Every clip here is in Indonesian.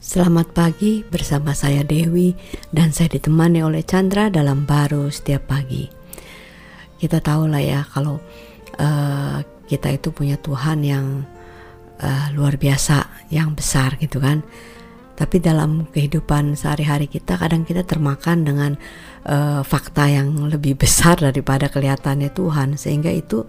Selamat pagi bersama saya Dewi dan saya ditemani oleh Chandra dalam baru setiap pagi. Kita tahu lah ya kalau uh, kita itu punya Tuhan yang uh, luar biasa, yang besar gitu kan. Tapi dalam kehidupan sehari-hari kita kadang kita termakan dengan uh, fakta yang lebih besar daripada kelihatannya Tuhan. Sehingga itu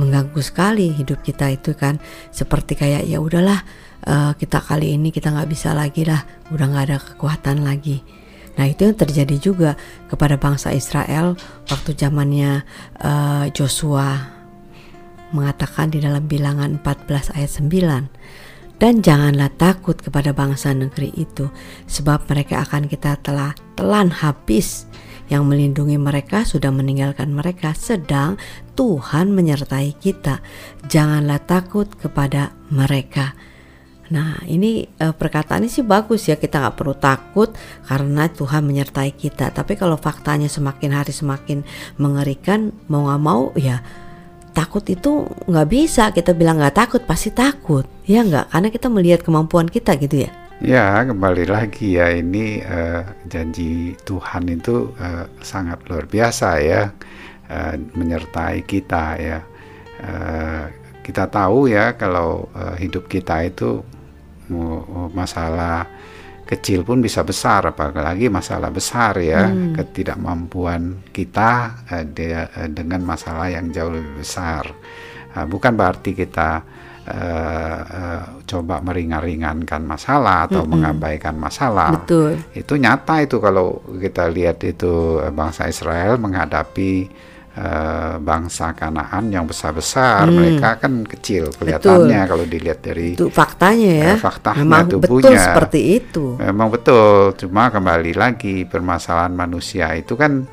mengganggu sekali hidup kita itu kan. Seperti kayak ya udahlah uh, kita kali ini kita nggak bisa lagi lah udah nggak ada kekuatan lagi. Nah itu yang terjadi juga kepada bangsa Israel waktu zamannya uh, Joshua mengatakan di dalam bilangan 14 ayat 9 dan janganlah takut kepada bangsa negeri itu sebab mereka akan kita telah telan habis. Yang melindungi mereka sudah meninggalkan mereka sedang Tuhan menyertai kita. Janganlah takut kepada mereka. Nah ini uh, perkataan ini sih bagus ya kita nggak perlu takut karena Tuhan menyertai kita. Tapi kalau faktanya semakin hari semakin mengerikan mau nggak mau ya takut itu nggak bisa kita bilang nggak takut pasti takut ya nggak karena kita melihat kemampuan kita gitu ya. Ya kembali lagi ya ini uh, janji Tuhan itu uh, sangat luar biasa ya uh, menyertai kita ya. Uh, kita tahu ya kalau uh, hidup kita itu masalah kecil pun bisa besar apalagi masalah besar ya hmm. ketidakmampuan kita uh, dia, uh, dengan masalah yang jauh lebih besar uh, bukan berarti kita uh, uh, coba meringan-ringankan masalah atau -hmm. mengabaikan masalah Betul. itu nyata itu kalau kita lihat itu bangsa Israel menghadapi uh, bangsa Kanaan yang besar-besar, hmm. mereka kan kecil kelihatannya betul. kalau dilihat dari itu faktanya ya. Uh, faktanya Memang tubuhnya. betul seperti itu. Memang betul, cuma kembali lagi permasalahan manusia itu kan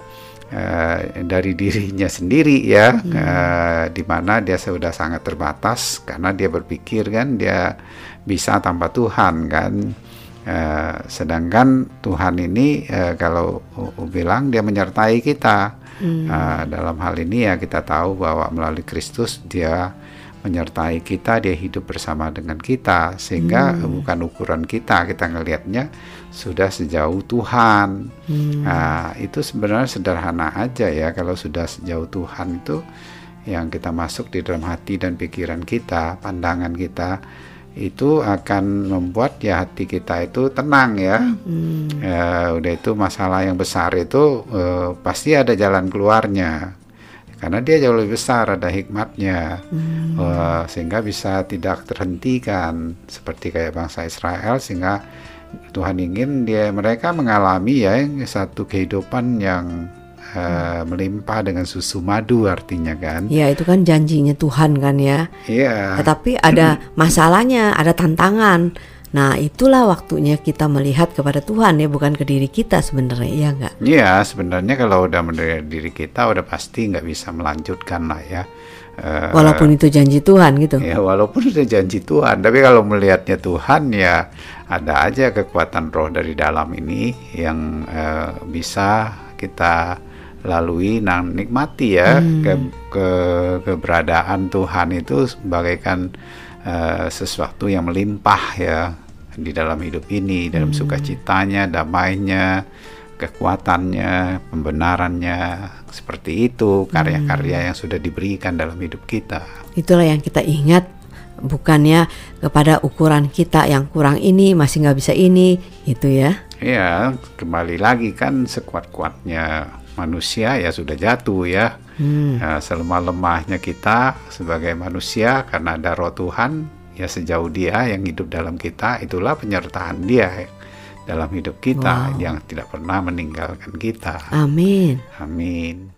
uh, dari dirinya sendiri ya, hmm. uh, di mana dia sudah sangat terbatas karena dia berpikir kan dia bisa tanpa Tuhan kan. Uh, sedangkan Tuhan ini uh, kalau uh, bilang dia menyertai kita Hmm. Uh, dalam hal ini ya kita tahu bahwa melalui Kristus dia menyertai kita, dia hidup bersama dengan kita sehingga hmm. bukan ukuran kita kita ngelihatnya sudah sejauh Tuhan. Hmm. Nah, itu sebenarnya sederhana aja ya kalau sudah sejauh Tuhan itu yang kita masuk di dalam hati dan pikiran kita, pandangan kita itu akan membuat ya hati kita itu tenang ya. Hmm. ya udah itu masalah yang besar itu uh, pasti ada jalan keluarnya karena dia jauh lebih besar ada hikmatnya hmm. uh, sehingga bisa tidak terhentikan seperti kayak bangsa Israel sehingga Tuhan ingin dia mereka mengalami ya satu kehidupan yang uh, melimpah dengan susu madu artinya kan. Ya itu kan janjinya Tuhan kan ya. Iya. Tetapi ada masalahnya, ada tantangan. Nah itulah waktunya kita melihat kepada Tuhan ya bukan ke diri kita sebenarnya ya enggak? Iya sebenarnya kalau udah melihat diri kita udah pasti nggak bisa melanjutkan lah ya. Uh, walaupun itu janji Tuhan gitu. Ya walaupun itu janji Tuhan, tapi kalau melihatnya Tuhan ya ada aja kekuatan roh dari dalam ini yang uh, bisa kita lalui nah nikmati ya hmm. ke, ke keberadaan Tuhan itu bagaikan uh, sesuatu yang melimpah ya di dalam hidup ini dalam hmm. sukacitanya damainya kekuatannya pembenarannya seperti itu karya-karya hmm. yang sudah diberikan dalam hidup kita itulah yang kita ingat bukannya kepada ukuran kita yang kurang ini masih nggak bisa ini itu ya Iya, kembali lagi kan sekuat-kuatnya manusia ya sudah jatuh ya. Hmm. ya selemah lemahnya kita sebagai manusia karena ada roh Tuhan ya sejauh dia yang hidup dalam kita itulah penyertaan dia dalam hidup kita wow. yang tidak pernah meninggalkan kita. Amin. Amin.